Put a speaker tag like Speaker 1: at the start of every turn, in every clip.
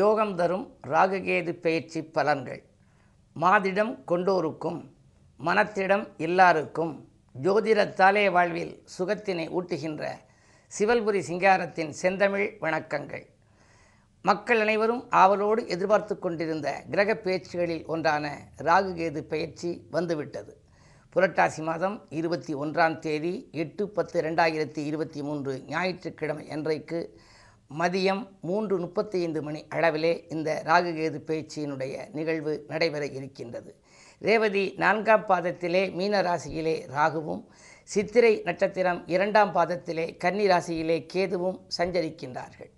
Speaker 1: யோகம் தரும் ராகுகேது பயிற்சி பலன்கள். மாதிடம் கொண்டோருக்கும் மனத்திடம் எல்லாருக்கும் ஜோதிடத்தாலே வாழ்வில் சுகத்தினை ஊட்டுகின்ற சிவல்புரி சிங்காரத்தின் செந்தமிழ் வணக்கங்கள். மக்கள் அனைவரும் ஆவலோடு எதிர்பார்த்து கொண்டிருந்த கிரக பேச்சுகளில் ஒன்றான ராகுகேது பயிற்சி வந்துவிட்டது. புரட்டாசி மாதம் இருபத்தி ஒன்றாம் தேதி எட்டு பத்து ரெண்டாயிரத்தி இருபத்தி மூன்று ஞாயிற்றுக்கிழமை அன்றைக்கு மதியம் மூன்று முப்பத்தி ஐந்து மணி அளவிலே இந்த ராகுகேது பேச்சியினுடைய நிகழ்வு நடைபெற இருக்கின்றது. ரேவதி நான்காம் பாதத்திலே மீன ராசியிலே ராகுவும் சித்திரை நட்சத்திரம் இரண்டாம் பாதத்திலே கன்னி ராசியிலே கேதுவும் சஞ்சரிக்கின்றார்கள்.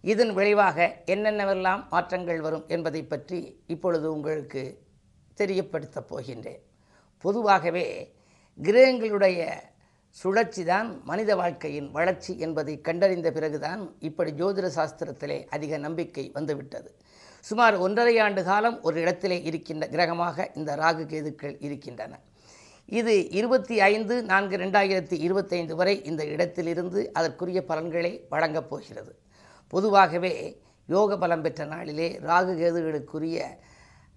Speaker 1: இதன் விளைவாக என்னென்னவெல்லாம் மாற்றங்கள் வரும் என்பதை பற்றி இப்பொழுது உங்களுக்கு தெரியப்படுத்தப் போகின்றேன். பொதுவாகவே கிரகங்களுடைய சுழற்சி தான் மனித வாழ்க்கையின் வளர்ச்சி என்பதை கண்டறிந்த பிறகுதான் இப்படி ஜோதிட சாஸ்திரத்திலே அதிக நம்பிக்கை வந்துவிட்டது. சுமார் ஒன்றரை ஆண்டு காலம் ஒரு இடத்திலே இருக்கின்ற கிரகமாக இந்த ராகு கேதுக்கள் இருக்கின்றன. இது இருபத்தி ஐந்து நான்கு ரெண்டாயிரத்தி இருபத்தைந்து வரை இந்த இடத்திலிருந்து அதற்குரிய பலன்களை வழங்கப் போகிறது. பொதுவாகவே யோக பலம் பெற்ற நாளிலே ராகு கேதுகளுக்குரிய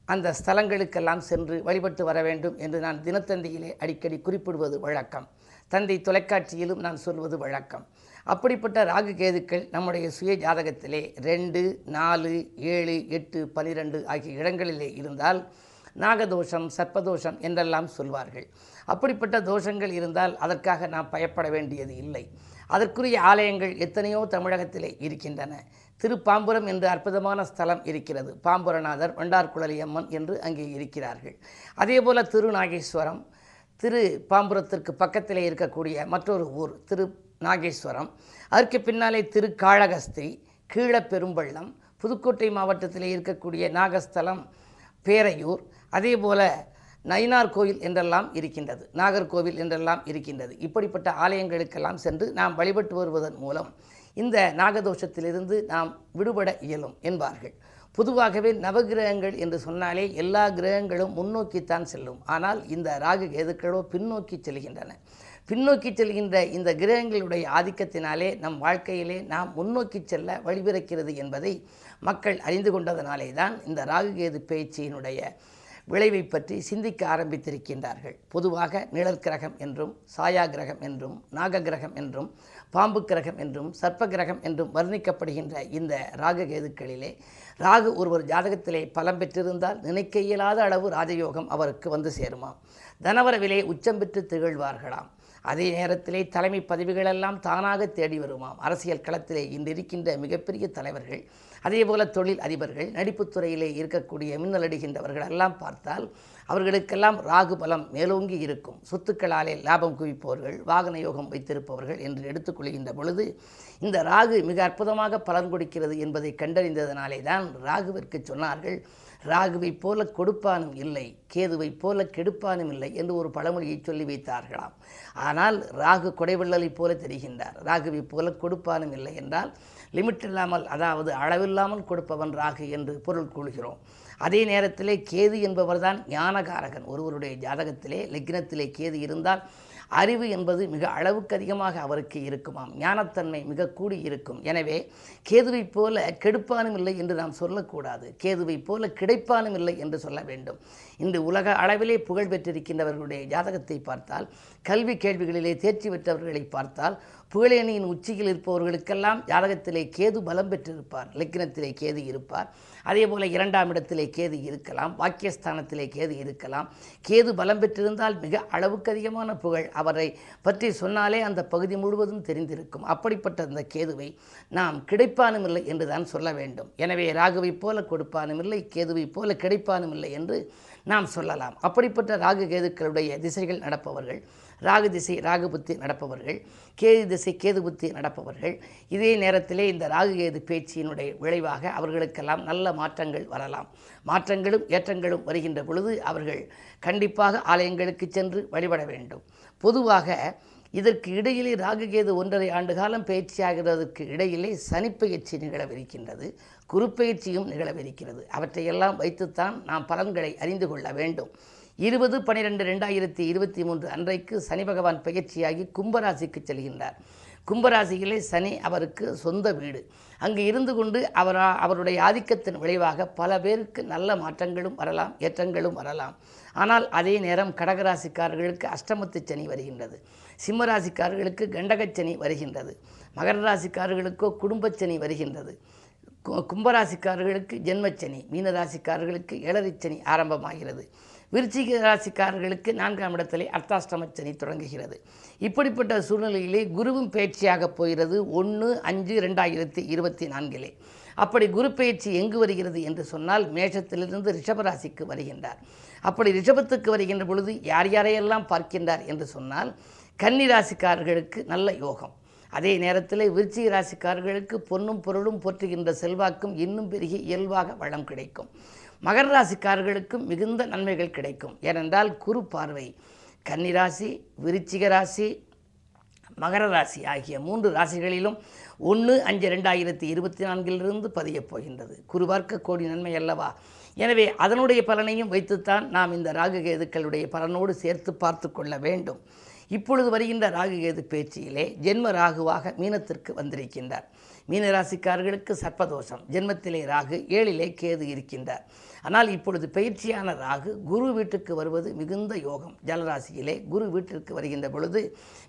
Speaker 1: அந்த ஸ்தலங்களுக்கெல்லாம் சென்று வழிபட்டு வர வேண்டும் என்று நான் தினத்தந்தியிலே அடிக்கடி குறிப்பிடுவது வழக்கம். தந்தை தொலைக்காட்சியிலும் நான் சொல்வது வழக்கம். அப்படிப்பட்ட ராகு கேதுக்கள் நம்முடைய சுய ஜாதகத்திலே ரெண்டு நாலு ஏழு எட்டு பனிரெண்டு ஆகிய இடங்களிலே இருந்தால் நாகதோஷம் சர்ப்பதோஷம் என்றெல்லாம் சொல்வார்கள். அப்படிப்பட்ட தோஷங்கள் இருந்தால் அதற்காக நாம் பயப்பட வேண்டியது இல்லை. அதற்குரிய ஆலயங்கள் எத்தனையோ தமிழகத்திலே இருக்கின்றன. திருப்பாம்புரம் என்று அற்புதமான ஸ்தலம் இருக்கிறது. பாம்புரநாதர் வண்டார்குழலியம்மன் என்று அங்கே இருக்கிறார்கள். அதேபோல திருநாகேஸ்வரம் திரு பாம்புரத்திற்கு பக்கத்திலே இருக்கக்கூடிய மற்றொரு ஊர் திரு நாகேஸ்வரம். அதற்கு பின்னாலே திரு காளகஸ்திரி கீழப்பெரும்பள்ளம் புதுக்கோட்டை மாவட்டத்தில் இருக்கக்கூடிய நாகஸ்தலம் பேரையூர். அதே போல் நயினார் கோயில் என்றெல்லாம் இருக்கின்றது நாகர்கோவில் என்றெல்லாம் இருக்கின்றது. இப்படிப்பட்ட ஆலயங்களுக்கெல்லாம் சென்று நாம் வழிபட்டு வருவதன் மூலம் இந்த நாகதோஷத்திலிருந்து நாம் விடுபட இயலும் என்பார்கள். பொதுவாகவே நவகிரகங்கள் என்று சொன்னாலே எல்லா கிரகங்களும் முன்னோக்கித்தான் செல்லும். ஆனால் இந்த ராகு கேதுக்களோ பின்னோக்கி செல்கின்றன. பின்னோக்கி செல்கின்ற இந்த கிரகங்களுடைய ஆதிக்கத்தினாலே நம் வாழ்க்கையிலே நாம் முன்னோக்கி செல்ல வழிபிறக்கிறது என்பதை மக்கள் அறிந்து கொண்டதனாலே தான் இந்த ராகுகேது பேச்சியினுடைய விளைவை பற்றி சிந்திக்க ஆரம்பித்திருக்கின்றார்கள். பொதுவாக நிழல் கிரகம் என்றும் சாயா கிரகம் என்றும் நாக கிரகம் என்றும் பாம்பு கிரகம் என்றும் சர்ப்ப கிரகம் என்றும் வர்ணிக்கப்படுகின்ற இந்த ராககேதுக்களிலே ராகு ஒருவர் ஜாதகத்திலே பலம் பெற்றிருந்தால் நினைக்க இயலாத அளவு ராஜயோகம் அவருக்கு வந்து சேருமாம். தனவரவிலே உச்சம் பெற்று திகழ்வார்களாம். அதே நேரத்திலே தலைமை பதவிகளெல்லாம் தானாக தேடி வருமாம். அரசியல் களத்திலே இன்றிருக்கின்ற மிகப்பெரிய தலைவர்கள் அதேபோல தொழில் அதிபர்கள் நடிப்புத்துறையிலே இருக்கக்கூடிய மின்னலடிகின்றவர்கள் எல்லாம் பார்த்தால் அவர்களுக்கெல்லாம் ராகு பலம் மேலோங்கி இருக்கும். சொத்துக்களாலே லாபம் குவிப்பவர்கள் வாகன யோகம் வைத்திருப்பவர்கள் என்று எடுத்துக்கொள்கின்ற பொழுது இந்த ராகு மிக அற்புதமாக பலன் கொடுக்கிறது என்பதை கண்டறிந்ததனாலே தான் ராகுவிற்கு சொன்னார்கள் ராகுவை போல கொடுப்பானும் இல்லை கேதுவை போல கெடுப்பானும் இல்லை என்று ஒரு பழமொழியை சொல்லி வைத்தார்களாம். ஆனால் ராகு கொடைவள்ளலை போல தெரிகின்றார். ராகுவை போல கொடுப்பானும் இல்லை என்றால் லிமிட் இல்லாமல் அதாவது அளவில்லாமல் கொடுப்பவன் ராகு என்று பொருள் கொள்கிறோம். அதே நேரத்திலே கேது என்பவர்தான் ஞானகாரகன். ஒருவருடைய ஜாதகத்திலே லக்னத்திலே கேது இருந்தால் அறிவு என்பது மிக அளவுக்கு அதிகமாக அவருக்கு இருக்குமாம். ஞானத்தன்மை மிக கூடி இருக்கும். எனவே கேதுவைப் போல கெடுப்பானும் இல்லை என்று நாம் சொல்லக்கூடாது. கேதுவைப் போல கிடைப்பானும் இல்லை என்று சொல்ல வேண்டும். இன்று உலக அளவிலே புகழ் பெற்றிருக்கின்றவர்களுடைய ஜாதகத்தை பார்த்தால் கல்வி கேள்விகளிலே தேர்ச்சி பெற்றவர்களை பார்த்தால் புகழேனியின் உச்சியில் இருப்பவர்களுக்கெல்லாம் ஜாதகத்திலே கேது பலம் பெற்றிருப்பார் லக்கினத்திலே கேது இருப்பார். அதே போல் இரண்டாம் இடத்திலே கேது இருக்கலாம் வாக்கியஸ்தானத்திலே கேது இருக்கலாம். கேது பலம் பெற்றிருந்தால் மிக அளவுக்கு அதிகமான புகழ் அவரை பற்றி சொன்னாலே அந்த பகுதி முழுவதும் தெரிந்திருக்கும். அப்படிப்பட்ட அந்த கேதுவை நாம் கிடைப்பானும் இல்லை என்று தான் சொல்ல வேண்டும். எனவே ராகுவை போல கொடுப்பானும் இல்லை கேதுவை போல கிடைப்பானும் இல்லை என்று நாம் சொல்லலாம். அப்படிப்பட்ட ராகு கேதுக்களுடைய திசைகள் நடப்பவர்கள் ராகு திசை ராகு புத்தி நடப்பவர்கள் கேது திசை கேது புத்தி நடப்பவர்கள். இதே நேரத்திலே இந்த ராகு கேது பேச்சியினுடைய விளைவாக அவர்களுக்கெல்லாம் நல்ல மாற்றங்கள் வரலாம். மாற்றங்களும் ஏற்றங்களும் வருகின்ற பொழுது அவர்கள் கண்டிப்பாக ஆலயங்களுக்கு சென்று வழிபட வேண்டும். பொதுவாக இதற்கு இடையிலே ராகுகேது ஒன்றரை ஆண்டு காலம் பயிற்சியாகிறதற்கு இடையிலே சனிப்பயிற்சி நிகழவிருக்கின்றது. குறுப்பயிற்சியும் நிகழவிருக்கிறது. அவற்றையெல்லாம் வைத்துத்தான் நாம் பலன்களை அறிந்து கொள்ள வேண்டும். இருபது பன்னிரெண்டு ரெண்டாயிரத்தி இருபத்தி மூன்று அன்றைக்கு சனி பகவான் பயிற்சியாகி கும்பராசிக்கு செல்கின்றார். கும்பராசியிலே சனி அவருக்கு சொந்த வீடு. அங்கு இருந்து கொண்டு அவரா அவருடைய ஆதிக்கத்தின் விளைவாக பல பேருக்கு நல்ல மாற்றங்களும் வரலாம் ஏற்றங்களும் வரலாம். ஆனால் அதே நேரம் கடகராசிக்காரர்களுக்கு அஷ்டமத்து சனி வருகின்றது. சிம்மராசிக்காரர்களுக்கு கண்டகச்சனி வருகின்றது. மகர ராசிக்காரர்களுக்கோ குடும்பச்சனி வருகின்றது. கும்பராசிக்காரர்களுக்கு ஜென்மச்சனி மீனராசிக்காரர்களுக்கு ஏழரைச்சனி ஆரம்பமாகிறது. விருச்சிக ராசிக்காரர்களுக்கு நான்காம் இடத்திலே அர்த்தாஷ்டம சனி தொடங்குகிறது. இப்படிப்பட்ட சூழ்நிலையிலே குருவும் பயிற்சியாக போகிறது ஒன்று அஞ்சு ரெண்டாயிரத்தி இருபத்தி நான்கிலே. அப்படி குரு பயிற்சி எங்கு வருகிறது என்று சொன்னால் மேஷத்திலிருந்து ரிஷபராசிக்கு வருகின்றார். அப்படி ரிஷபத்துக்கு வருகின்ற பொழுது யார் யாரையெல்லாம் பார்க்கின்றார் என்று சொன்னால் கன்னி ராசிக்காரர்களுக்கு நல்ல யோகம். அதே நேரத்தில் விருச்சிக ராசிக்காரர்களுக்கு பொன்னும் பொருளும் போற்றுகின்ற செல்வாக்கும் இன்னும் பெருகி இயல்பாக வளம் கிடைக்கும். மகர ராசிக்காரர்களுக்கும் மிகுந்த நன்மைகள் கிடைக்கும். ஏனென்றால் குரு பார்வை கன்னிராசி விருச்சிக ராசி மகர ராசி ஆகிய மூன்று ராசிகளிலும் ஒன்று அஞ்சு ரெண்டாயிரத்தி இருபத்தி நான்கிலிருந்து பதியப் போகின்றது. குருவார்க்க கோடி நன்மை அல்லவா? எனவே அதனுடைய பலனையும் வைத்துத்தான் நாம் இந்த ராகு கேதுக்களுடைய பலனோடு சேர்த்து பார்த்து கொள்ள வேண்டும். இப்பொழுது வருகின்ற ராகு கேது பேச்சியிலே ஜென்ம ராகுவாக மீனத்திற்கு வந்திருக்கின்றார். மீனராசிக்காரர்களுக்கு சர்ப்பதோஷம். ஜென்மத்திலே ராகு ஏழிலே கேது இருக்கின்றார். ஆனால் இப்பொழுது பயிற்சியான ராகு குரு வீட்டுக்கு வருவது மிகுந்த யோகம். ஜலராசியிலே குரு வீட்டிற்கு வருகின்ற பொழுது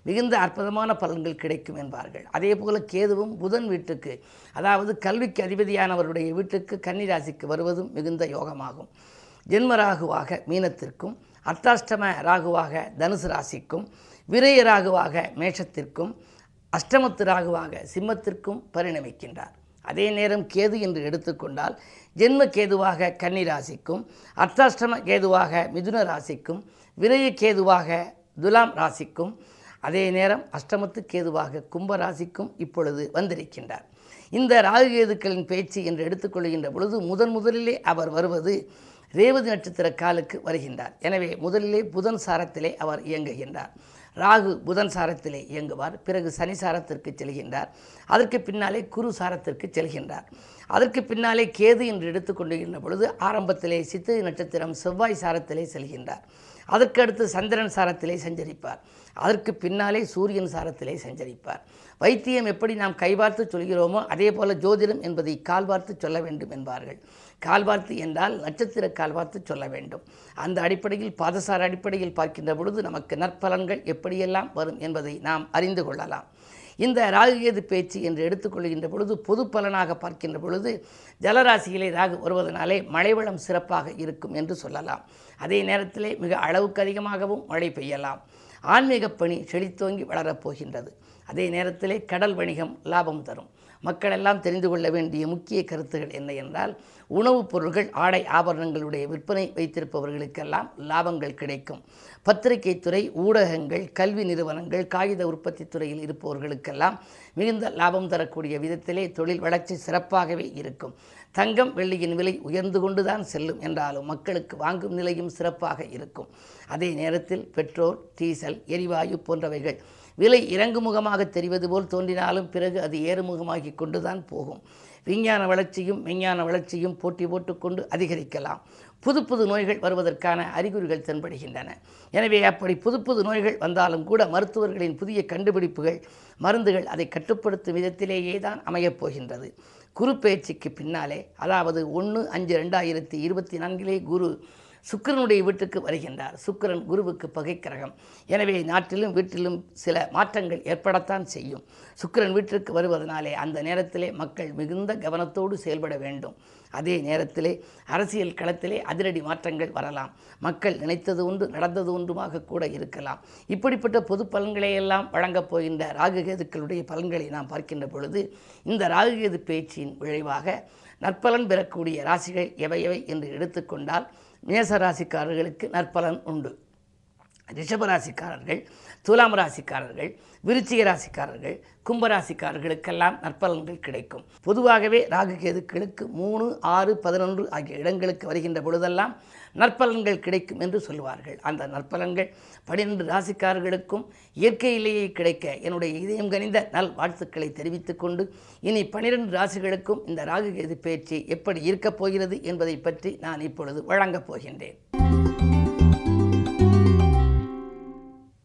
Speaker 1: மிகுந்த அற்புதமான பலன்கள் கிடைக்கும் என்பார்கள். அதே போல கேதுவும் புதன் வீட்டுக்கு அதாவது கல்விக்கு அதிபதியானவருடைய வீட்டுக்கு கன்னிராசிக்கு வருவதும் மிகுந்த யோகமாகும். ஜென்ம ராகுவாக மீனத்திற்கும் அர்த்தாஷ்டம ராகுவாக தனுசு ராசிக்கும் விரய ராகுவாக மேஷத்திற்கும் அஷ்டமத்து ராகுவாக சிம்மத்திற்கும் பரிணமிக்கின்றார். அதே நேரம் கேது என்று எடுத்துக்கொண்டால் ஜென்ம கேதுவாக கன்னி ராசிக்கும் அர்த்தாஷ்டம கேதுவாக மிதுன ராசிக்கும் விரய கேதுவாக துலாம் ராசிக்கும் அதே நேரம் அஷ்டமத்து கேதுவாக கும்ப ராசிக்கும் இப்பொழுது வந்திருக்கின்றார். இந்த ராகுகேதுக்களின் பேச்சு என்று எடுத்துக்கொள்கின்ற பொழுது முதன் முதலிலே அவர் வருவது ரேவதி நட்சத்திர காலுக்கு வருகின்றார். எனவே முதலிலே புதன் சாரத்திலே அவர் இயங்குகின்றார். ராகு புதன் சாரத்திலே இயங்குவார். பிறகு சனி சாரத்திற்கு செல்கின்றார். அதற்கு பின்னாலே குரு சாரத்திற்கு செல்கின்றார். அதற்கு பின்னாலே கேது என்று எடுத்துக்கொண்டிருந்த பொழுது ஆரம்பத்திலே சித்திரை நட்சத்திரம் செவ்வாய் சாரத்திலே செல்கின்றார். அதற்கடுத்து சந்திரன் சாரத்திலே சஞ்சரிப்பார். அதற்கு பின்னாலே சூரியன் சாரத்திலே சஞ்சரிப்பார். வைத்தியம் எப்படி நாம் கைபார்த்து சொல்கிறோமோ அதே போல ஜோதிடம் என்பதை கால்பார்த்து சொல்ல வேண்டும் என்பார்கள். கால்வார்த்து என்றால் நட்சத்திர கால்வார்த்து சொல்ல வேண்டும். அந்த அடிப்படையில் பாதசார அடிப்படையில் பார்க்கின்ற பொழுது நமக்கு நற்பலன்கள் எப்படியெல்லாம் வரும் என்பதை நாம் அறிந்து கொள்ளலாம். இந்த ராகுகேது பேச்சு என்று எடுத்துக்கொள்கின்ற பொழுது பொது பலனாக பார்க்கின்ற பொழுது ஜலராசியிலே ராகு வருவதனாலே மழைவளம் சிறப்பாக இருக்கும் என்று சொல்லலாம். அதே நேரத்திலே மிக அளவுக்கு அதிகமாகவும் மழை பெய்யலாம். ஆன்மீக பணி செழித்தோங்கி வளரப் போகின்றது. அதே நேரத்திலே கடல் வணிகம் லாபம் தரும். மக்கள் எல்லாம் தெரிந்து கொள்ள வேண்டிய முக்கிய கருத்துகள் என்ன என்றால் உணவுப் பொருட்கள் ஆடை ஆபரணங்களுடைய விற்பனை வைத்திருப்பவர்களுக்கெல்லாம் லாபங்கள் கிடைக்கும். பத்திரிகை துறை ஊடகங்கள் கல்வி நிறுவனங்கள் காகித உற்பத்தி துறையில் இருப்பவர்களுக்கெல்லாம் மிகுந்த லாபம் தரக்கூடிய விதத்திலே தொழில் வளர்ச்சி சிறப்பாகவே இருக்கும். தங்கம் வெள்ளியின் விலை உயர்ந்து கொண்டுதான் செல்லும் என்றாலும் மக்களுக்கு வாங்கும் நிலையும் சிறப்பாக இருக்கும். அதே நேரத்தில் பெட்ரோல் டீசல் எரிவாயு போன்றவைகள் விலை இறங்குமுகமாக தெரிவது போல் தோன்றினாலும் பிறகு அது ஏறுமுகமாகி கொண்டுதான் போகும். விஞ்ஞான வளர்ச்சியும் விஞ்ஞான வளர்ச்சியும் போட்டி போட்டுக்கொண்டு அதிகரிக்கலாம். புது புது நோய்கள் வருவதற்கான அறிகுறிகள் தென்படுகின்றன. எனவே அப்படி புது புது நோய்கள் வந்தாலும் கூட மருத்துவர்களின் புதிய கண்டுபிடிப்புகள் மருந்துகள் அதை கட்டுப்படுத்தும் விதத்திலேயே தான் அமையப் போகின்றது குரு பயிற்சிக்கு பின்னாலே அதாவது ஒன்று அஞ்சு ரெண்டாயிரத்தி இருபத்தி நான்கிலே குரு சுக்கிரனுடைய வீட்டுக்கு வருகின்றார். சுக்கிரன் குருவுக்கு பகைக்கிரகம் எனவே நாட்டிலும் வீட்டிலும் சில மாற்றங்கள் ஏற்படத்தான் செய்யும். சுக்கிரன் வீட்டிற்கு வருவதனாலே அந்த நேரத்திலே மக்கள் மிகுந்த கவனத்தோடு செயல்பட வேண்டும். அதே நேரத்திலே அரசியல் களத்திலே அதிரடி மாற்றங்கள் வரலாம். மக்கள் நினைத்தது ஒன்று நடந்தது ஒன்றுமாக கூட இருக்கலாம். இப்படிப்பட்ட பொது பலன்களை எல்லாம் வழங்கப் போகின்ற ராகுகேதுக்களுடைய பலன்களை நாம் பார்க்கின்ற பொழுது இந்த ராகுகேது பேச்சின் விளைவாக நற்பலன் பெறக்கூடிய ராசிகள் எவை எவை என்று எடுத்துக்கொண்டால் மேச ராசிக்காரர்களுக்கு நற்பலன் உண்டு. ரிஷபராசிக்காரர்கள் துலாம் ராசிக்காரர்கள் விருச்சிக ராசிக்காரர்கள் கும்பராசிக்காரர்களுக்கெல்லாம் நற்பலன்கள் கிடைக்கும். பொதுவாகவே ராகு கேதுக்களுக்கு மூணு ஆறு பதினொன்று ஆகிய இடங்களுக்கு வருகின்ற பொழுதெல்லாம் நற்பலன்கள் கிடைக்கும் என்று சொல்லுவார்கள். அந்த நற்பலன்கள் பனிரெண்டு ராசிக்காரர்களுக்கும் இயற்கையிலேயே கிடைக்க என்னுடைய இதயம் கனிந்த நல் வாழ்த்துக்களை தெரிவித்துக் கொண்டு இனி பனிரெண்டு ராசிகளுக்கும் இந்த ராகு கேது பேச்சு எப்படி இருக்கப் போகிறது என்பதை பற்றி நான் இப்பொழுது வழங்கப் போகின்றேன்.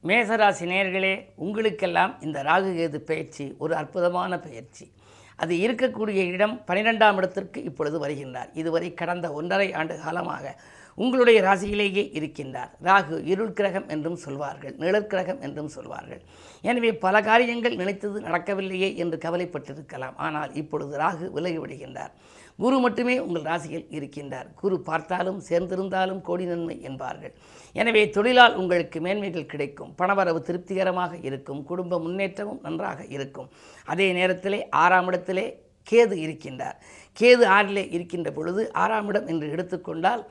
Speaker 1: மேசராசி நேர்களே உங்களுக்கெல்லாம் இந்த ராகு கேது பயிற்சி ஒரு அற்புதமான பயிற்சி. அது இருக்கக்கூடிய இடம் பனிரெண்டாம் இடத்திற்கு இப்பொழுது வருகின்றார். இதுவரை கடந்த ஒன்றரை ஆண்டு காலமாக உங்களுடைய ராசியிலேயே இருக்கின்றார். ராகு இருள் கிரகம் என்றும் சொல்வார்கள் நிழற்கிரகம் என்றும் சொல்வார்கள். எனவே பல காரியங்கள் நினைத்தது நடக்கவில்லையே என்று கவலைப்பட்டிருக்கலாம். ஆனால் இப்பொழுது ராகு விலகி விடுகின்றார். குரு மட்டுமே உங்கள் ராசியில் இருக்கின்றார். குரு பார்த்தாலும் சேர்ந்திருந்தாலும் கோடி நன்மை என்பார்கள். எனவே தொழிலால் உங்களுக்கு மேன்மைகள் கிடைக்கும். பணவரவு திருப்திகரமாக இருக்கும். குடும்ப முன்னேற்றமும் நன்றாக இருக்கும். அதே நேரத்திலே ஆறாம் இடத்திலே கேது இருக்கின்றார். கேது ஆறிலே இருக்கின்ற பொழுது ஆறாம் இடம் என்று எடுத்துக்கொண்டால்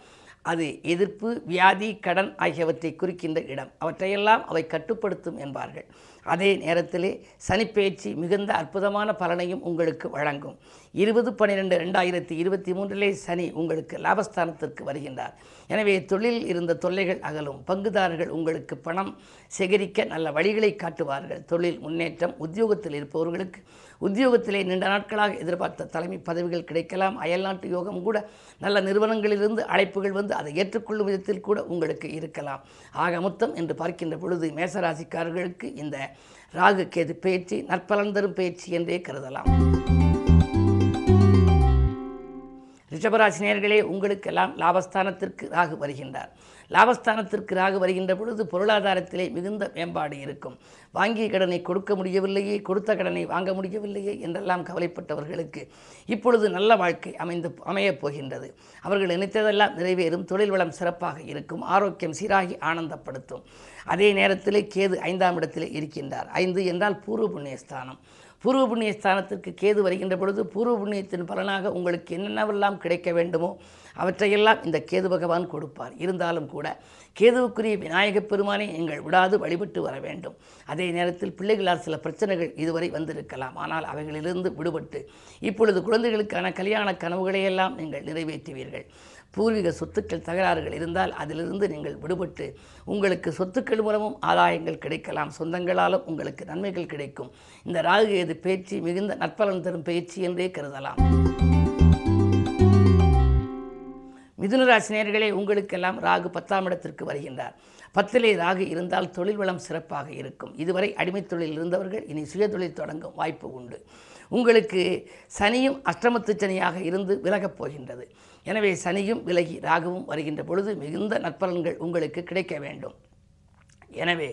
Speaker 1: அது எதிர்ப்பு வியாதி கடன் ஆகியவற்றை குறிக்கின்ற இடம். அவற்றையெல்லாம் அவை கட்டுப்படுத்தும் என்பார்கள். அதே நேரத்திலே சனிப்பெயர்ச்சி மிகுந்த அற்புதமான பலனையும் உங்களுக்கு வழங்கும். இருபது பன்னிரெண்டு ரெண்டாயிரத்தி இருபத்தி மூன்றிலே சனி உங்களுக்கு லாபஸ்தானத்திற்கு வருகின்றார். எனவே தொழிலில் இருந்த தொல்லைகள் அகலும். பங்குதாரர்கள் உங்களுக்கு பணம் சேகரிக்க நல்ல வழிகளை காட்டுவார்கள். தொழில் முன்னேற்றம் உத்தியோகத்தில் இருப்பவர்களுக்கு உத்தியோகத்திலே நீண்ட நாட்களாக எதிர்பார்த்த தலைமை பதவிகள் கிடைக்கலாம். அயல்நாட்டு யோகம் கூட நல்ல நிறுவனங்களிலிருந்து அழைப்புகள் வந்து அதை ஏற்றுக்கொள்ளும் விதத்தில் கூட உங்களுக்கு இருக்கலாம். ஆக மொத்தம் என்று பார்க்கின்ற பொழுது மேசராசிக்காரர்களுக்கு இந்த ராகு கேது பயிற்சி நற்பலன் தரும் பயிற்சி என்றே கருதலாம். ரிஷபராசினியர்களே உங்களுக்கெல்லாம் லாபஸ்தானத்திற்கு ராகு வருகின்றார். லாபஸ்தானத்திற்கு ராகு வருகின்ற பொழுது பொருளாதாரத்திலே மிகுந்த மேம்பாடு இருக்கும். வாங்கிய கடனை கொடுக்க முடியவில்லையே கொடுத்த கடனை வாங்க முடியவில்லையே என்றெல்லாம் கவலைப்பட்டவர்களுக்கு இப்பொழுது நல்ல வாழ்க்கை அமைந்து அமையப் போகின்றது. அவர்கள் நினைத்ததெல்லாம் நிறைவேறும் தொழில் வளம் சிறப்பாக இருக்கும் ஆரோக்கியம் சீராகி ஆனந்தப்படுத்தும். அதே நேரத்திலே கேது ஐந்தாம் இடத்திலே இருக்கின்றார். ஐந்து என்றால் பூர்வ புண்ணியஸ்தானம். பூர்வ புண்ணிய ஸ்தானத்திற்கு கேது வருகின்ற பொழுது பூர்வ புண்ணியத்தின் பலனாக உங்களுக்கு என்னென்னவெல்லாம் கிடைக்க வேண்டுமோ அவற்றையெல்லாம் இந்த கேது பகவான் கொடுப்பார். இருந்தாலும் கூட கேதுவுக்குரிய விநாயகப் பெருமானை நீங்கள் விடாது வழிபட்டு வர வேண்டும். அதே நேரத்தில் பிள்ளைகளால் சில பிரச்சனைகள் இதுவரை வந்திருக்கலாம். ஆனால் அவைகளிலிருந்து விடுபட்டு இப்பொழுது குழந்தைகளுக்கான கல்யாண கனவுகளையெல்லாம் நீங்கள் நிறைவேற்றுவீர்கள். பூர்வீக சொத்துக்கள் தகராறுகள் இருந்தால் அதிலிருந்து நீங்கள் விடுபட்டு உங்களுக்கு சொத்துக்கள் மூலமும் ஆதாயங்கள் கிடைக்கலாம். சொந்தங்களாலும் உங்களுக்கு நன்மைகள் கிடைக்கும். இந்த ராகு எது பேச்சு மிகுந்த நற்பலன் தரும் பயிற்சி என்றே கருதலாம். மிதுனராசினியர்களே உங்களுக்கெல்லாம் ராகு பத்தாம் இடத்திற்கு வருகின்றார். பத்திலே ராகு இருந்தால் தொழில் வளம் சிறப்பாக இருக்கும். இதுவரை அடிமை தொழில் இருந்தவர்கள் இனி சுயதொழில் தொடங்கும் வாய்ப்பு உண்டு. உங்களுக்கு சனியும் அஷ்டமத்து சனியாக இருந்து விலகப் போகின்றது. எனவே சனியும் விலகி ராகுவும் வருகின்ற பொழுது மிகுந்த நற்பலன்கள் உங்களுக்கு கிடைக்க வேண்டும். எனவே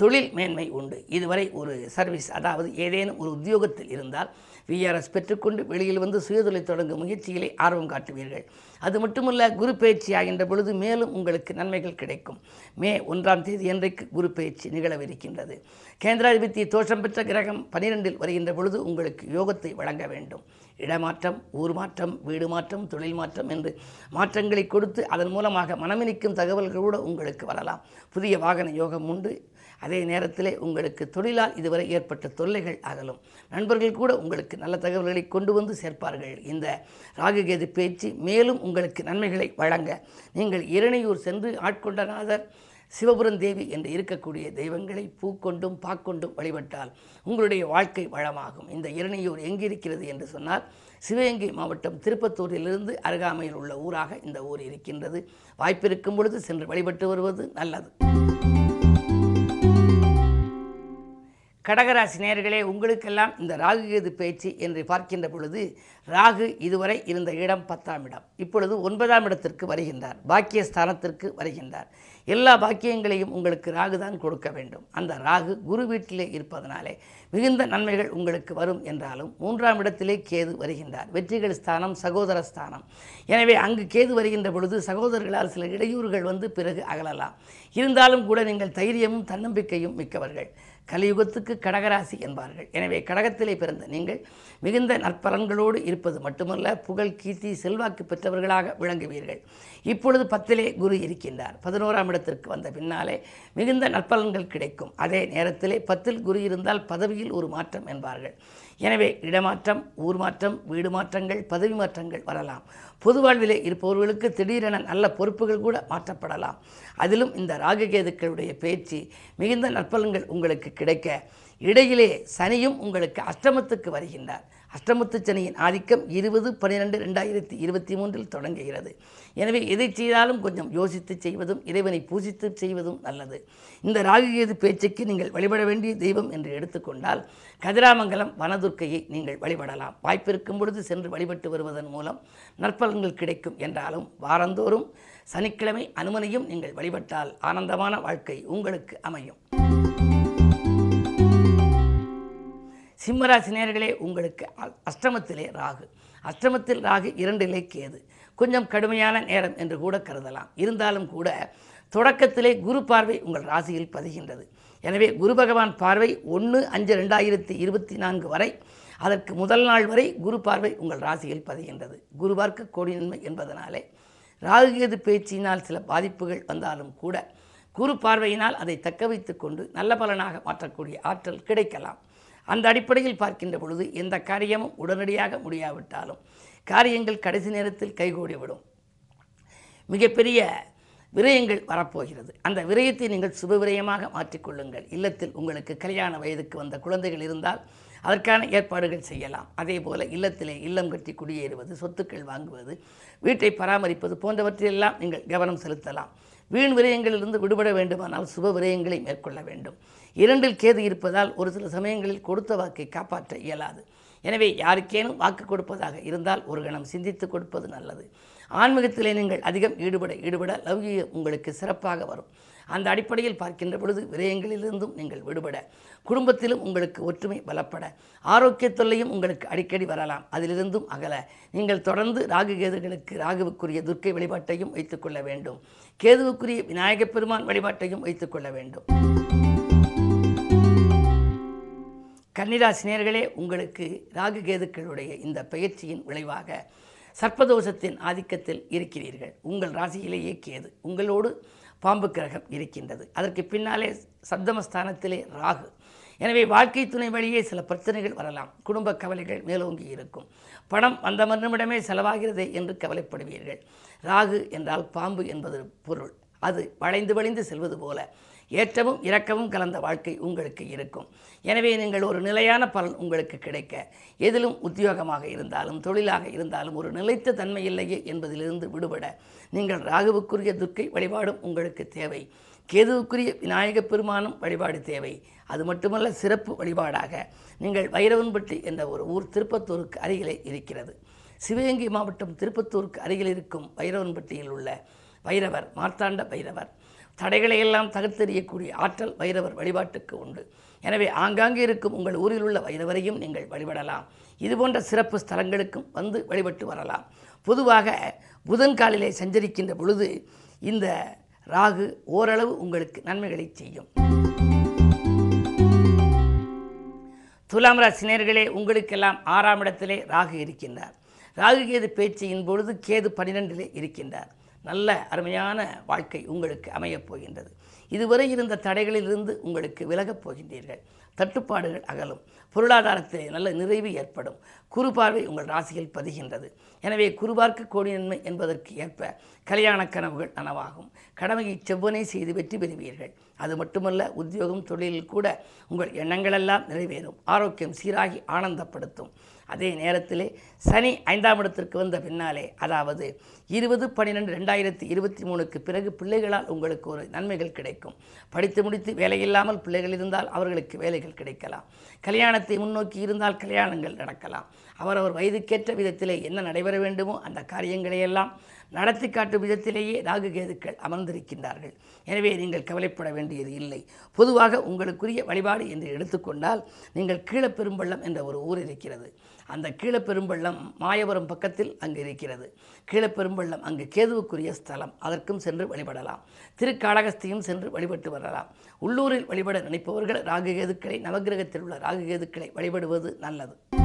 Speaker 1: தொழில் மேன்மை உண்டு. இதுவரை ஒரு சர்வீஸ் அதாவது ஏதேனும் ஒரு உத்தியோகத்தில் இருந்தால் விஆர்எஸ் பெற்றுக்கொண்டு வெளியில் வந்து சுயதொழில் தொடங்கும் முயற்சிகளை ஆர்வம் காட்டுவீர்கள். அது மட்டுமல்ல குரு பயிற்சி ஆகின்ற பொழுது மேலும் உங்களுக்கு நன்மைகள் கிடைக்கும். மே ஒன்றாம் தேதி அன்றைக்கு குரு பயிற்சி நிகழவிருக்கின்றது. கேந்திராதிபதி தோஷம் பெற்ற கிரகம் பனிரெண்டில் வருகின்ற பொழுது உங்களுக்கு யோகத்தை வழங்க வேண்டும். இடமாற்றம் ஊர் மாற்றம் வீடு மாற்றம் தொழில் மாற்றம் என்று மாற்றங்களை கொடுத்து அதன் மூலமாக மனமினிக்கும் தகவல்கள் கூட உங்களுக்கு வரலாம். புதிய வாகன யோகம் உண்டு. அதே நேரத்திலே உங்களுக்கு தொழிலால் இதுவரை ஏற்பட்ட தொல்லைகள் அகலும். நண்பர்கள் கூட உங்களுக்கு நல்ல தகவல்களை கொண்டு வந்து சேர்ப்பார்கள். இந்த ராகுகேது பேச்சு மேலும் உங்களுக்கு நன்மைகளை வழங்க நீங்கள் இரணையூர் சென்று ஆட்கொண்டநாதர் சிவபுரம் தேவி என்று இருக்கக்கூடிய தெய்வங்களை பூக்கொண்டும் பாக்கொண்டும் வழிபட்டால் உங்களுடைய வாழ்க்கை வளமாகும். இந்த இரணையூர் எங்கிருக்கிறது என்று சொன்னால் சிவகங்கை மாவட்டம் திருப்பத்தூரிலிருந்து அருகாமையில் உள்ள ஊராக இந்த ஊர் இருக்கின்றது. வாய்ப்பிருக்கும் பொழுது சென்று வழிபட்டு வருவது நல்லது. கடகராசி நேர்களே உங்களுக்கெல்லாம் இந்த ராகு கேது பேச்சு என்று பார்க்கின்ற பொழுது ராகு இதுவரை இருந்த இடம் பத்தாம் இடம். இப்பொழுது ஒன்பதாம் இடத்திற்கு வருகின்றார். பாக்கிய ஸ்தானத்திற்கு வருகின்றார். எல்லா பாக்கியங்களையும் உங்களுக்கு ராகு தான் கொடுக்க வேண்டும். அந்த ராகு குரு வீட்டிலே இருப்பதனாலே மிகுந்த நன்மைகள் உங்களுக்கு வரும் என்றாலும் மூன்றாம் இடத்திலே கேது வருகின்றார். வெற்றிகள் ஸ்தானம் சகோதர ஸ்தானம். எனவே அங்கு கேது வருகின்ற பொழுது சகோதரர்களால் சில இடையூறுகள் வந்து பிறகு அகலலாம். இருந்தாலும் கூட நீங்கள் தைரியமும் தன்னம்பிக்கையும் மிக்கவர்கள். கலியுகத்துக்கு கடகராசி என்பார்கள். எனவே கடகத்திலே பிறந்த நீங்கள் மிகுந்த நற்பலன்களோடு இருப்பது மட்டுமல்ல புகழ் கீர்த்தி செல்வாக்கு பெற்றவர்களாக விளங்குவீர்கள். இப்பொழுது பத்திலே குரு இருக்கின்றார். பதினோராம் இடத்திற்கு வந்த பின்னாலே மிகுந்த நற்பலன்கள் கிடைக்கும். அதே நேரத்திலே பத்தில் குரு இருந்தால் பதவியில் ஒரு மாற்றம் என்பார்கள். எனவே இடமாற்றம் ஊர் மாற்றம் வீடு மாற்றங்கள் பதவி மாற்றங்கள் வரலாம். பொது வாழ்விலே இருப்பவர்களுக்கு திடீரென நல்ல பொறுப்புகள் கூட மாற்றப்படலாம். அதிலும் இந்த ராககேதுக்களுடைய பேச்சு மிகுந்த நற்பலன்கள் உங்களுக்கு கிடைக்க இடையிலே சனியும் உங்களுக்கு அஷ்டமத்துக்கு வருகின்றார். அஷ்டமத்து சனியின் ஆதிக்கம் இருபது பன்னிரெண்டு ரெண்டாயிரத்தி இருபத்தி மூன்றில் தொடங்குகிறது. எனவே எதை செய்தாலும் கொஞ்சம் யோசித்து செய்வதும் இறைவனை பூஜித்து செய்வதும் நல்லது. இந்த ராகுகேது பேச்சுக்கு நீங்கள் வழிபட வேண்டிய தெய்வம் என்று எடுத்துக்கொண்டால் கதிராமங்கலம் வனதுர்க்கையை நீங்கள் வழிபடலாம். வாய்ப்பிருக்கும் பொழுது சென்று வழிபட்டு வருவதன் மூலம் நற்பலன்கள் கிடைக்கும் என்றாலும் வாரந்தோறும் சனிக்கிழமை அனுமனையும் நீங்கள் வழிபட்டால் ஆனந்தமான வாழ்க்கை உங்களுக்கு அமையும். சிம்மராசி நேர்களே உங்களுக்கு அஷ்டமத்திலே ராகு. அஷ்டமத்தில் ராகு இரண்டிலே கேது கொஞ்சம் கடுமையான நேரம் என்று கூட கருதலாம். இருந்தாலும் கூட தொடக்கத்திலே குரு பார்வை உங்கள் ராசியில் பதிகின்றது. எனவே குரு பகவான் பார்வை ஒன்று அஞ்சு ரெண்டாயிரத்தி இருபத்தி நான்கு வரை அதற்கு முதல் நாள் வரை குரு பார்வை உங்கள் ராசியில் பதிகின்றது. குரு பார்க்க கோடி நன்மை என்பதனாலே ராகுகேது பேச்சினால் சில பாதிப்புகள் வந்தாலும் கூட குறு பார்வையினால் அதை தக்க வைத்து கொண்டு நல்ல பலனாக மாற்றக்கூடிய ஆற்றல் கிடைக்கலாம். அந்த அடிப்படையில் பார்க்கின்ற பொழுது எந்த காரியமும் உடனடியாக முடியாவிட்டாலும் காரியங்கள் கடைசி நேரத்தில் கைகூடிவிடும். மிகப்பெரிய விரயங்கள் வரப்போகிறது. அந்த விரயத்தை நீங்கள் சுப விரயமாக மாற்றிக்கொள்ளுங்கள் இல்லத்தில் உங்களுக்கு கல்யாண வயதுக்கு வந்த குழந்தைகள் இருந்தால் அதற்கான ஏற்பாடுகள் செய்யலாம். அதே போல இல்லத்திலே இல்லம் கட்டி குடியேறுவது சொத்துக்கள் வாங்குவது வீட்டை பராமரிப்பது போன்றவற்றிலெல்லாம் நீங்கள் கவனம் செலுத்தலாம். வீண் விரயங்களிலிருந்து விடுபட வேண்டுமானால் சுப விரயங்களை மேற்கொள்ள வேண்டும். இரண்டில் கேது இருப்பதால் ஒரு சில சமயங்களில் கொடுத்த வாக்கை காப்பாற்ற இயலாது. எனவே யாருக்கேனும் வாக்கு கொடுப்பதாக இருந்தால் ஒரு கணம் சிந்தித்து கொடுப்பது நல்லது. ஆன்மீகத்திலே நீங்கள் அதிகம் ஈடுபட ஈடுபட லவ்யம் உங்களுக்கு சிறப்பாக வரும். அந்த அடிப்படையில் பார்க்கின்ற பொழுது விரயங்களிலிருந்தும் நீங்கள் விடுபட குடும்பத்திலும் உங்களுக்கு ஒற்றுமை பலப்பட ஆரோக்கிய தொல்லையும் உங்களுக்கு அடிக்கடி வரலாம். அதிலிருந்தும் அகல. நீங்கள் தொடர்ந்து ராகு கேதுகளுக்கு ராகுவுக்குரிய துர்க்கை வழிபாட்டையும் வைத்துக்கொள்ள வேண்டும். கேதுவுக்குரிய விநாயகப் பெருமான் வழிபாட்டையும் வைத்துக்கொள்ள வேண்டும். கன்னிராசினியர்களே உங்களுக்கு ராகு கேதுக்களுடைய இந்த பயிற்சியின் விளைவாக சர்ப்பதோஷத்தின் ஆதிக்கத்தில் இருக்கிறீர்கள். உங்கள் ராசியிலேயே கேது உங்களோடு பாம்பு கிரகம் இருக்கின்றது. அதற்கு பின்னாலே சப்தமஸ்தானத்திலே ராகு. எனவே வாழ்க்கை துணை வழியே சில பிரச்சனைகள் வரலாம். குடும்ப கவலைகள் மேலோங்கி இருக்கும். பணம் வந்த மறுநிமிடமே செலவாகிறதே என்று கவலைப்படுவீர்கள். ராகு என்றால் பாம்பு என்பது பொருள். அது வளைந்து வளைந்து செல்வது போல. ஏற்றமும் இரக்கமும் கலந்த வாழ்க்கை உங்களுக்கு இருக்கும். எனவே நீங்கள் ஒரு நிலையான பலன் உங்களுக்கு கிடைக்க எதிலும் உத்தியோகமாக இருந்தாலும் தொழிலாக இருந்தாலும் ஒரு நிலைத்த தன்மை இல்லையே என்பதிலிருந்து விடுபட நீங்கள் ராகுவுக்குரிய துர்க்கை வழிபாடும் உங்களுக்கு தேவை. கேதுவுக்குரிய விநாயகப் பெருமானும் வழிபாடு தேவை. அது மட்டுமல்ல சிறப்பு வழிபாடாக நீங்கள் வைரவன்பட்டி என்ற ஒரு ஊர் திருப்பத்தூருக்கு அருகிலே இருக்கிறது. சிவகங்கை மாவட்டம் திருப்பத்தூருக்கு அருகில் இருக்கும் வைரவன்பட்டியில் உள்ள வைரவர் மார்த்தாண்ட வைரவர். தடைகளை எல்லாம் தகர்த்தெறியக்கூடிய ஆற்றல் வைரவர் வழிபாட்டுக்கு உண்டு. எனவே ஆங்காங்கே இருக்கும் உங்கள் ஊரில் உள்ள வைரவரையும் நீங்கள் வழிபடலாம். இதுபோன்ற சிறப்பு ஸ்தலங்களுக்கும் வந்து வழிபட்டு வரலாம். பொதுவாக புதன் காலிலே சஞ்சரிக்கின்ற பொழுது இந்த ராகு ஓரளவு உங்களுக்கு நன்மைகளை செய்யும். துலாம் ராசினியர்களே உங்களுக்கெல்லாம் ஆறாம் இடத்திலே ராகு இருக்கின்றார். ராகு கேது பேச்சையின் பொழுது கேது பன்னிரெண்டிலே இருக்கின்றார். நல்ல அருமையான வாழ்க்கை உங்களுக்கு அமையப் போகின்றது. இதுவரை இருந்த தடைகளிலிருந்து உங்களுக்கு விலகப் போகின்றீர்கள். தட்டுப்பாடுகள் அகலும். பொருளாதாரத்தில் நல்ல நிறைவு ஏற்படும். குறுபார்வை உங்கள் ராசியில் பதிகின்றது. எனவே குருபார்க்க கோடி நன்மை என்பதற்கு ஏற்ப கல்யாண கனவுகள் நனவாகும். கடமையை செவ்வனை செய்து வெற்றி பெறுவீர்கள். அது மட்டுமல்ல உத்தியோகம் தொழிலில் கூட உங்கள் எண்ணங்களெல்லாம் நிறைவேறும். ஆரோக்கியம் சீராகி ஆனந்தப்படுத்தும். அதே நேரத்தில் சனி ஐந்தாம் இடத்திற்கு வந்த பின்னாலே அதாவது இருபது பன்னிரெண்டு ரெண்டாயிரத்தி இருபத்தி மூணுக்கு பிறகு பிள்ளைகளால் உங்களுக்கு ஒரு நன்மைகள் கிடைக்கும். படித்து முடித்து வேலையில்லாமல் பிள்ளைகள் இருந்தால் அவர்களுக்கு வேலைகள் கிடைக்கலாம். கல்யாணத்தை முன்னோக்கி இருந்தால் கல்யாணங்கள் நடக்கலாம். அவரவர் வயதுக்கேற்ற விதத்திலே என்ன நடைபெற வேண்டுமோ அந்த காரியங்களையெல்லாம் நடத்தி காட்டும் விதத்திலேயே ராகு கேதுக்கள் அமர்ந்திருக்கின்றார்கள். எனவே நீங்கள் கவலைப்பட வேண்டியது இல்லை. பொதுவாக உங்களுக்குரிய வழிபாடு என்று எடுத்துக்கொண்டால் நீங்கள் கீழப்பெரும்பள்ளம் என்ற ஒரு ஊர் இருக்கிறது. அந்த கீழப்பெரும்பள்ளம் மாயபுரம் பக்கத்தில் அங்கு இருக்கிறது. கீழப்பெரும்பள்ளம் அங்கு கேதுவுக்குரிய ஸ்தலம். அதற்கும் சென்று வழிபடலாம். திருக்காளகஸ்தியும் சென்று வழிபட்டு வரலாம். உள்ளூரில் வழிபட நினைப்பவர்கள் ராகு கேதுக்களை நவகிரகத்தில் உள்ள ராகு கேதுக்களை வழிபடுவது நல்லது.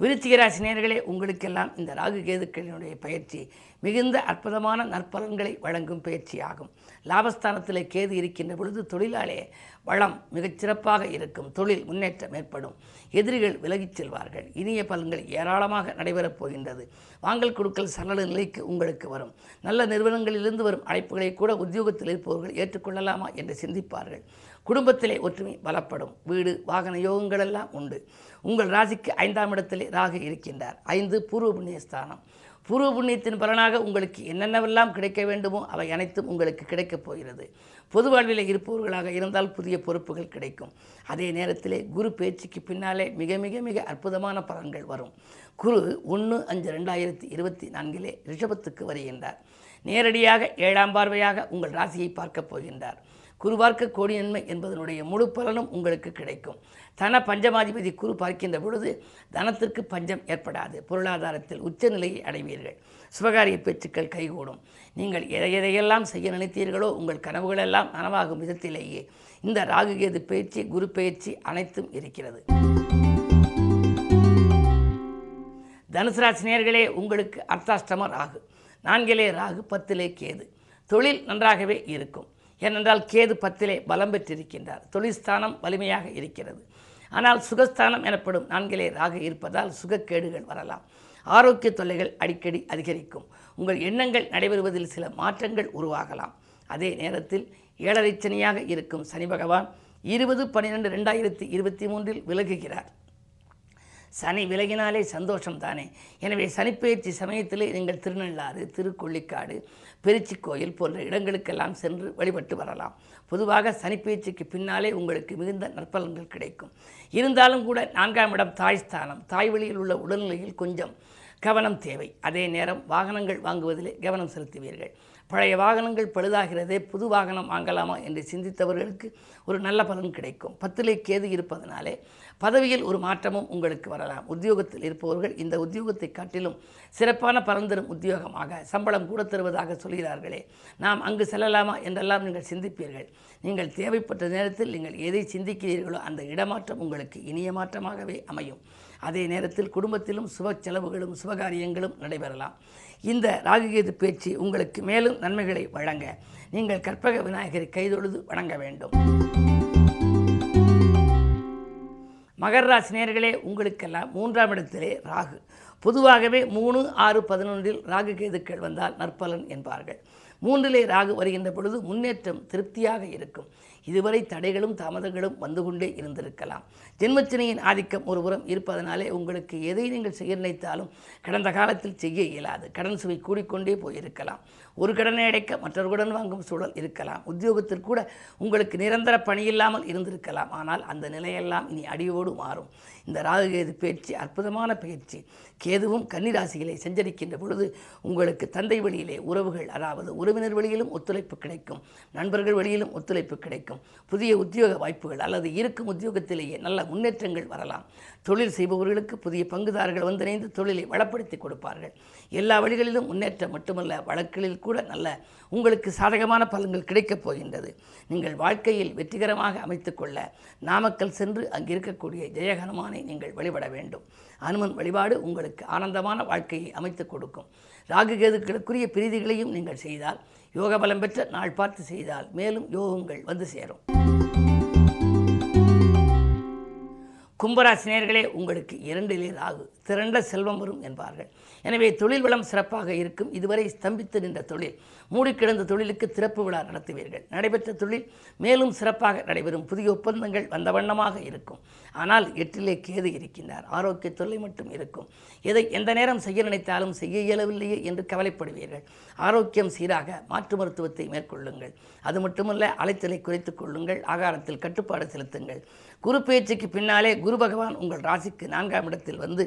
Speaker 1: விருச்சிக ராசினியர்களே உங்களுக்கெல்லாம் இந்த ராகு கேதுக்களினுடைய பயிற்சி மிகுந்த அற்புதமான நற்பலன்களை வழங்கும் பயிற்சியாகும் லாபஸ்தானத்தில் கேது இருக்கின்ற பொழுது தொழிலாளே வளம் மிகச்சிறப்பாக இருக்கும். தொழில் முன்னேற்றம் ஏற்படும். எதிரிகள் விலகிச் செல்வார்கள். இனிய பலன்கள் ஏராளமாக நடைபெறப் போகின்றது. வாங்கல் கொடுக்கல் சரள நிலைக்கு உங்களுக்கு வரும். நல்ல நிறுவனங்களிலிருந்து வரும் அழைப்புகளை கூட உத்தியோகத்தில் இருப்பவர்கள் ஏற்றுக்கொள்ளலாமா என்று சிந்திப்பார்கள். குடும்பத்திலே ஒற்றுமை பலப்படும். வீடு வாகன யோகங்கள் எல்லாம் உண்டு. உங்கள் ராசிக்கு ஐந்தாம் இடத்திலே ராகு இருக்கின்றார். ஐந்து பூர்வ புண்ணியஸ்தானம் பூர்வ புண்ணியத்தின் பலனாக உங்களுக்கு என்னென்னவெல்லாம் கிடைக்க வேண்டுமோ அவை அனைத்தும் உங்களுக்கு கிடைக்கப் போகிறது. பொது வாழ்வில் இருப்பவர்களாக இருந்தால் புதிய பொறுப்புகள் கிடைக்கும். அதே நேரத்திலே குரு பேச்சுக்கு பின்னாலே மிக மிக மிக அற்புதமான பலன்கள் வரும். குரு ஒன்று அஞ்சு ரெண்டாயிரத்தி இருபத்தி நான்கிலே ரிஷபத்துக்கு வருகின்றார். நேரடியாக ஏழாம் பார்வையாக உங்கள் ராசியை பார்க்கப் போகின்றார். குரு பார்க்க கோடி நன்மை என்பதனுடைய முழு பலனும் உங்களுக்கு கிடைக்கும். தன பஞ்சமாதிபதி குரு பார்க்கின்ற பொழுது தனத்திற்கு பஞ்சம் ஏற்படாது. பொருளாதாரத்தில் உச்சநிலையை அடைவீர்கள். சுபகாரிய பேச்சுக்கள் கைகூடும். நீங்கள் எதை எதையெல்லாம் செய்ய நினைத்தீர்களோ உங்கள் கனவுகளெல்லாம் நனவாகும் விதத்திலேயே இந்த ராகுகேது பயிற்சி குரு பயிற்சி அனைத்தும் இருக்கிறது. தனுசு ராசி உங்களுக்கு அர்த்தாஷ்டம ராகு. நான்கிலே ராகு பத்திலே கேது. தொழில் நன்றாகவே இருக்கும். ஏனென்றால் கேது பத்திலே பலம் பெற்றிருக்கின்றார். தொழில்ஸ்தானம் வலிமையாக இருக்கிறது. ஆனால் சுகஸ்தானம் எனப்படும் நான்கிலே ராக இருப்பதால் சுகக்கேடுகள் வரலாம். ஆரோக்கிய தொல்லைகள் அடிக்கடி அதிகரிக்கும். உங்கள் எண்ணங்கள் நடைபெறுவதில் சில மாற்றங்கள் உருவாகலாம். அதே நேரத்தில் ஏழரை சனியாக இருக்கும் சனி பகவான் இருபது பன்னிரெண்டு ரெண்டாயிரத்தி இருபத்தி மூன்றில் விலகுகிறார். சனி விலகினாலே சந்தோஷம் தானே எனவே சனிப்பெயர்ச்சி சமயத்திலே நீங்கள் திருநள்ளாறு திருக்கொள்ளிக்காடு பெருச்சி கோயில் போன்ற இடங்களுக்கெல்லாம் சென்று வழிபட்டு வரலாம். பொதுவாக சனிப்பெயர்ச்சிக்கு பின்னாலே உங்களுக்கு மிகுந்த நற்பலன்கள் கிடைக்கும். இருந்தாலும் கூட நான்காம் இடம் தாய் ஸ்தானம். தாய் வழியில் உள்ள உடல்நிலையில் கொஞ்சம் கவனம் தேவை. அதே நேரம் வாகனங்கள் வாங்குவதிலே கவனம் செலுத்துவீர்கள். பழைய வாகனங்கள் பழுதாகிறதே புது வாகனம் வாங்கலாமா என்று சிந்தித்தவர்களுக்கு ஒரு நல்ல பலன் கிடைக்கும். பத்திலே கேது இருப்பதனாலே பதவியில் ஒரு மாற்றமும் உங்களுக்கு வரலாம். உத்தியோகத்தில் இருப்பவர்கள் இந்த உத்தியோகத்தை காட்டிலும் சிறப்பான பலன் தரும் உத்தியோகமாக சம்பளம் கூட தருவதாக சொல்கிறார்களே. நாம் அங்கு செல்லலாமா என்றெல்லாம் நீங்கள் சிந்திப்பீர்கள். நீங்கள் தேவைப்பட்ட நேரத்தில் நீங்கள் எதை சிந்திக்கிறீர்களோ அந்த இடமாற்றம் உங்களுக்கு இனிய மாற்றமாகவே அமையும். அதே நேரத்தில் குடும்பத்திலும் சுப செலவுகளும் சுபகாரியங்களும் நடைபெறலாம். இந்த ராகுகேது பேச்சு உங்களுக்கு மேலும் நன்மைகளை வழங்க நீங்கள் கற்பக விநாயகரை கைதொழுது வணங்க வேண்டும். மகர ராசி நேர்களே உங்களுக்கெல்லாம் மூன்றாம் இடத்திலே ராகு. பொதுவாகவே மூணு ஆறு பதினொன்றில் ராகு கேதுக்கள் வந்தால் நற்பலன் என்பார்கள். மூன்றிலே ராகு வருகின்ற பொழுது முன்னேற்றம் திருப்தியாக இருக்கும். இதுவரை தடைகளும் தாமதங்களும் வந்து கொண்டே இருந்திருக்கலாம். ஜென்மச்சனியின் ஆதிக்கம் ஒருபுறம் இருப்பதனாலே உங்களுக்கு எதை நீங்கள் செய்ய நினைத்தாலும் கடந்த காலத்தில் செய்ய இயலாது. கடன் சுவை கூடிக்கொண்டே போயிருக்கலாம். ஒரு கடனை அடைக்க மற்றொரு கடன் வாங்கும் சூழல் இருக்கலாம். உத்தியோகத்தில் கூட உங்களுக்கு நிரந்தர பணி இல்லாமல் இருந்திருக்கலாம். ஆனால் அந்த நிலையெல்லாம் இனி அடியோடு மாறும். இந்த ராகுகேது பயிற்சி அற்புதமான பயிற்சி. கேதுவும் கன்னிராசிகளை சஞ்சரிக்கின்ற பொழுது உங்களுக்கு தந்தை வழியிலே உறவுகள் அதாவது உறவினர் வழியிலும் ஒத்துழைப்பு கிடைக்கும். நண்பர்கள் வழியிலும் ஒத்துழைப்பு கிடைக்கும். புதிய உத்தியோக வாய்ப்புகள் அல்லது இருக்கும் உத்தியோகத்திலேயே நல்ல முன்னேற்றங்கள் வரலாம். தொழில் செய்பவர்களுக்கு புதிய பங்குதாரர்கள் வந்திணைந்து தொழிலை வளப்படுத்தி கொடுப்பார்கள். எல்லா வழிகளிலும் முன்னேற்றம் மட்டுமல்ல வழக்குகளில் கூட நல்ல உங்களுக்கு சாதகமான பலன்கள் கிடைக்கப் போகின்றது. நீங்கள் வாழ்க்கையில் வெற்றிகரமாக அமைத்துக்கொள்ள நாமக்கல் சென்று அங்கு இருக்கக்கூடிய ஜெயஹனுமானை நீங்கள் வழிபட வேண்டும். அனுமன் வழிபாடு உங்களுக்கு ஆனந்தமான வாழ்க்கையை அமைத்துக் கொடுக்கும். ராகுகேதுக்களுக்குரிய பிரீதிகளையும் நீங்கள் செய்தால் யோக பலம் பெற்ற நாள் பார்த்து செய்தால் மேலும் யோகங்கள் வந்து சேரும். கும்பராசினியர்களே உங்களுக்கு இரண்டிலே ராகு திரண்ட செல்வம் வரும் என்பார்கள். எனவே தொழில் வளம் சிறப்பாக இருக்கும். இதுவரை ஸ்தம்பித்து நின்ற தொழில் மூடிக்கிடந்த தொழிலுக்கு திறப்பு விழா நடத்துவீர்கள். நடைபெற்ற தொழில் மேலும் சிறப்பாக நடைபெறும். புதிய ஒப்பந்தங்கள் வந்த வண்ணமாக இருக்கும். ஆனால் எட்டிலே கேது இருக்கின்றார். ஆரோக்கிய தொல்லை மட்டும் இருக்கும். எதை எந்த நேரம் செய்ய நினைத்தாலும் செய்ய இயலவில்லையே என்று கவலைப்படுவீர்கள். ஆரோக்கியம் சீராக மாற்று மருத்துவத்தை மேற்கொள்ளுங்கள். அது மட்டுமல்ல அலைத்தலை குறைத்துக் கொள்ளுங்கள். ஆகாரத்தில் கட்டுப்பாடு செலுத்துங்கள். குரு பேச்சுக்கு பின்னாலே குரு பகவான் உங்கள் ராசிக்கு நான்காம் இடத்தில் வந்து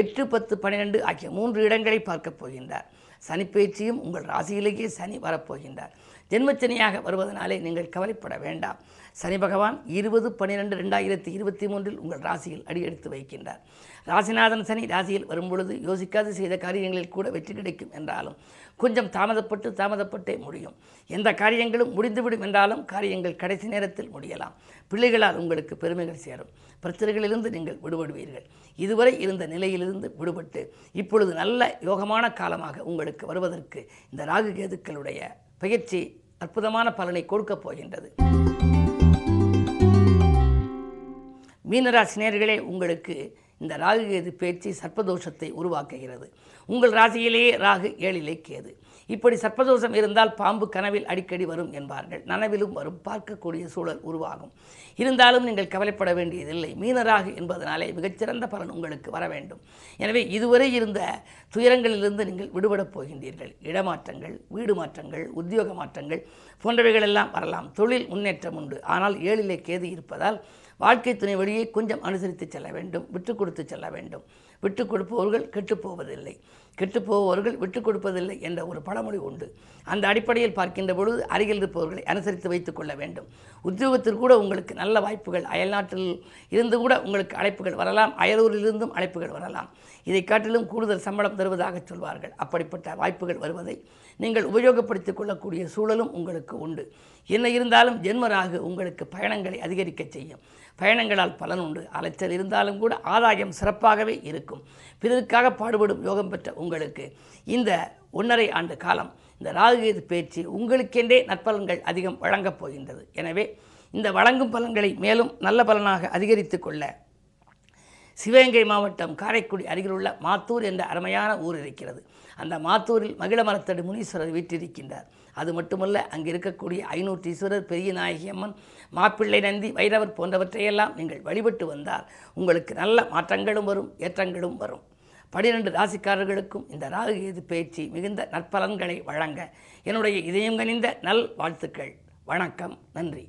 Speaker 1: எட்டு பத்து பன்னிரெண்டு ஆகிய மூன்று இடங்களை பார்க்கப் போகின்றார். சனிப்பயிற்சியும் உங்கள் ராசியிலேயே சனி வரப்போகின்றார். ஜென்மச்சனியாக வருவதனாலே நீங்கள் கவலைப்பட வேண்டாம். சனி பகவான் இருபது பன்னிரெண்டு ரெண்டாயிரத்தி இருபத்தி மூன்றில் உங்கள் ராசியில் அடியெடுத்து வைக்கின்றார். ராசிநாதன் சனி ராசியில் வரும்பொழுது யோசிக்காது செய்த காரியங்களில் கூட வெற்றி கிடைக்கும் என்றாலும் கொஞ்சம் தாமதப்பட்டு தாமதப்பட்டே முடியும். எந்த காரியங்களும் முடிந்துவிடும் என்றாலும் காரியங்கள் கடைசி நேரத்தில் முடியலாம். பிள்ளைகளால் உங்களுக்கு பெருமைகள் சேரும். பிரச்சனைகளிலிருந்து நீங்கள் விடுபடுவீர்கள். இதுவரை இருந்த நிலையிலிருந்து விடுபட்டு இப்பொழுது நல்ல யோகமான காலமாக உங்களுக்கு வருவதற்கு இந்த ராகு கேதுக்களுடைய பயிற்சி அற்புதமான பலனை கொடுக்கப் போகின்றது. மீனராசினியர்களே உங்களுக்கு இந்த ராகு கேது பேச்சு சர்ப்பதோஷத்தை உருவாக்குகிறது. உங்கள் ராசியிலேயே ராகு ஏழிலே கேது. இப்படி சர்ப்பதோஷம் இருந்தால் பாம்பு கனவில் அடிக்கடி வரும் என்பார்கள். நனவிலும் வரும் பார்க்கக்கூடிய சூழல் உருவாகும். இருந்தாலும் நீங்கள் கவலைப்பட வேண்டியதில்லை. மீனராகு என்பதனாலே மிகச்சிறந்த பலன் உங்களுக்கு வர வேண்டும். எனவே இதுவரை இருந்த துயரங்களிலிருந்து நீங்கள் விடுபடப் போகின்றீர்கள். இடமாற்றங்கள் வீடு மாற்றங்கள் உத்தியோக மாற்றங்கள் போன்றவைகளெல்லாம் வரலாம். தொழில் முன்னேற்றம் உண்டு. ஆனால் ஏழிலே கேது இருப்பதால் வாழ்க்கை துணை வழியை கொஞ்சம் அனுசரித்து செல்ல வேண்டும். விட்டு கொடுத்து செல்ல வேண்டும். விட்டு கொடுப்பவர்கள் கெட்டுப்போவதில்லை கெட்டுப்போவர்கள் விட்டுக் கொடுப்பதில்லை என்ற ஒரு பழமொழி உண்டு. அந்த அடிப்படையில் பார்க்கின்ற பொழுது அருகில் இருப்பவர்களை அனுசரித்து வைத்துக் கொள்ள வேண்டும். உத்தியோகத்தில் கூட உங்களுக்கு நல்ல வாய்ப்புகள் அயல்நாட்டில் இருந்து கூட உங்களுக்கு அழைப்புகள் வரலாம் அயலூரிலிருந்தும் அழைப்புகள் வரலாம். இதை காட்டிலும் கூடுதல் சம்பளம் தருவதாக சொல்வார்கள். அப்படிப்பட்ட வாய்ப்புகள் வருவதை நீங்கள் உபயோகப்படுத்திக் கொள்ளக்கூடிய சூழலும் உங்களுக்கு உண்டு. என்ன இருந்தாலும் ஜென்மராகு உங்களுக்கு பயணங்களை அதிகரிக்க செய்யும். பயணங்களால் பலன் உண்டு. அலைச்சல் இருந்தாலும் கூட ஆதாயம் சிறப்பாகவே இருக்கும். பிறருக்காக பாடுபடும் யோகம் பெற்ற உங்களுக்கு இந்த ஒன்றரை ஆண்டு காலம் இந்த ராகுகேது பேச்சு உங்களுக்கென்றே நற்பலன்கள் அதிகம் வழங்கப் போகின்றது. எனவே இந்த வழங்கும் பலன்களை மேலும் நல்ல பலனாக அதிகரித்து கொள்ள சிவகங்கை மாவட்டம் காரைக்குடி அருகிலுள்ள மாத்தூர் என்ற அருமையான ஊர் இருக்கிறது. அந்த மாத்தூரில் மகிழ மரத்தடி முனீஸ்வரர் வீற்றிருக்கின்றார் அது மட்டுமல்ல அங்கே இருக்கக்கூடிய ஐநூற்றீஸ்வரர் பெரிய நாயகி அம்மன் மாப்பிள்ளை நந்தி வைரவர் போன்றவற்றையெல்லாம் நீங்கள் வழிபட்டு வந்தால் உங்களுக்கு நல்ல மாற்றங்களும் வரும் ஏற்றங்களும் வரும். பனிரெண்டு ராசிக்காரர்களுக்கும் இந்த ராகுகேது பேச்சு மிகுந்த நற்பலன்களை வழங்க என்னுடைய இதயம் கனிந்த நல் வாழ்த்துக்கள். வணக்கம் நன்றி.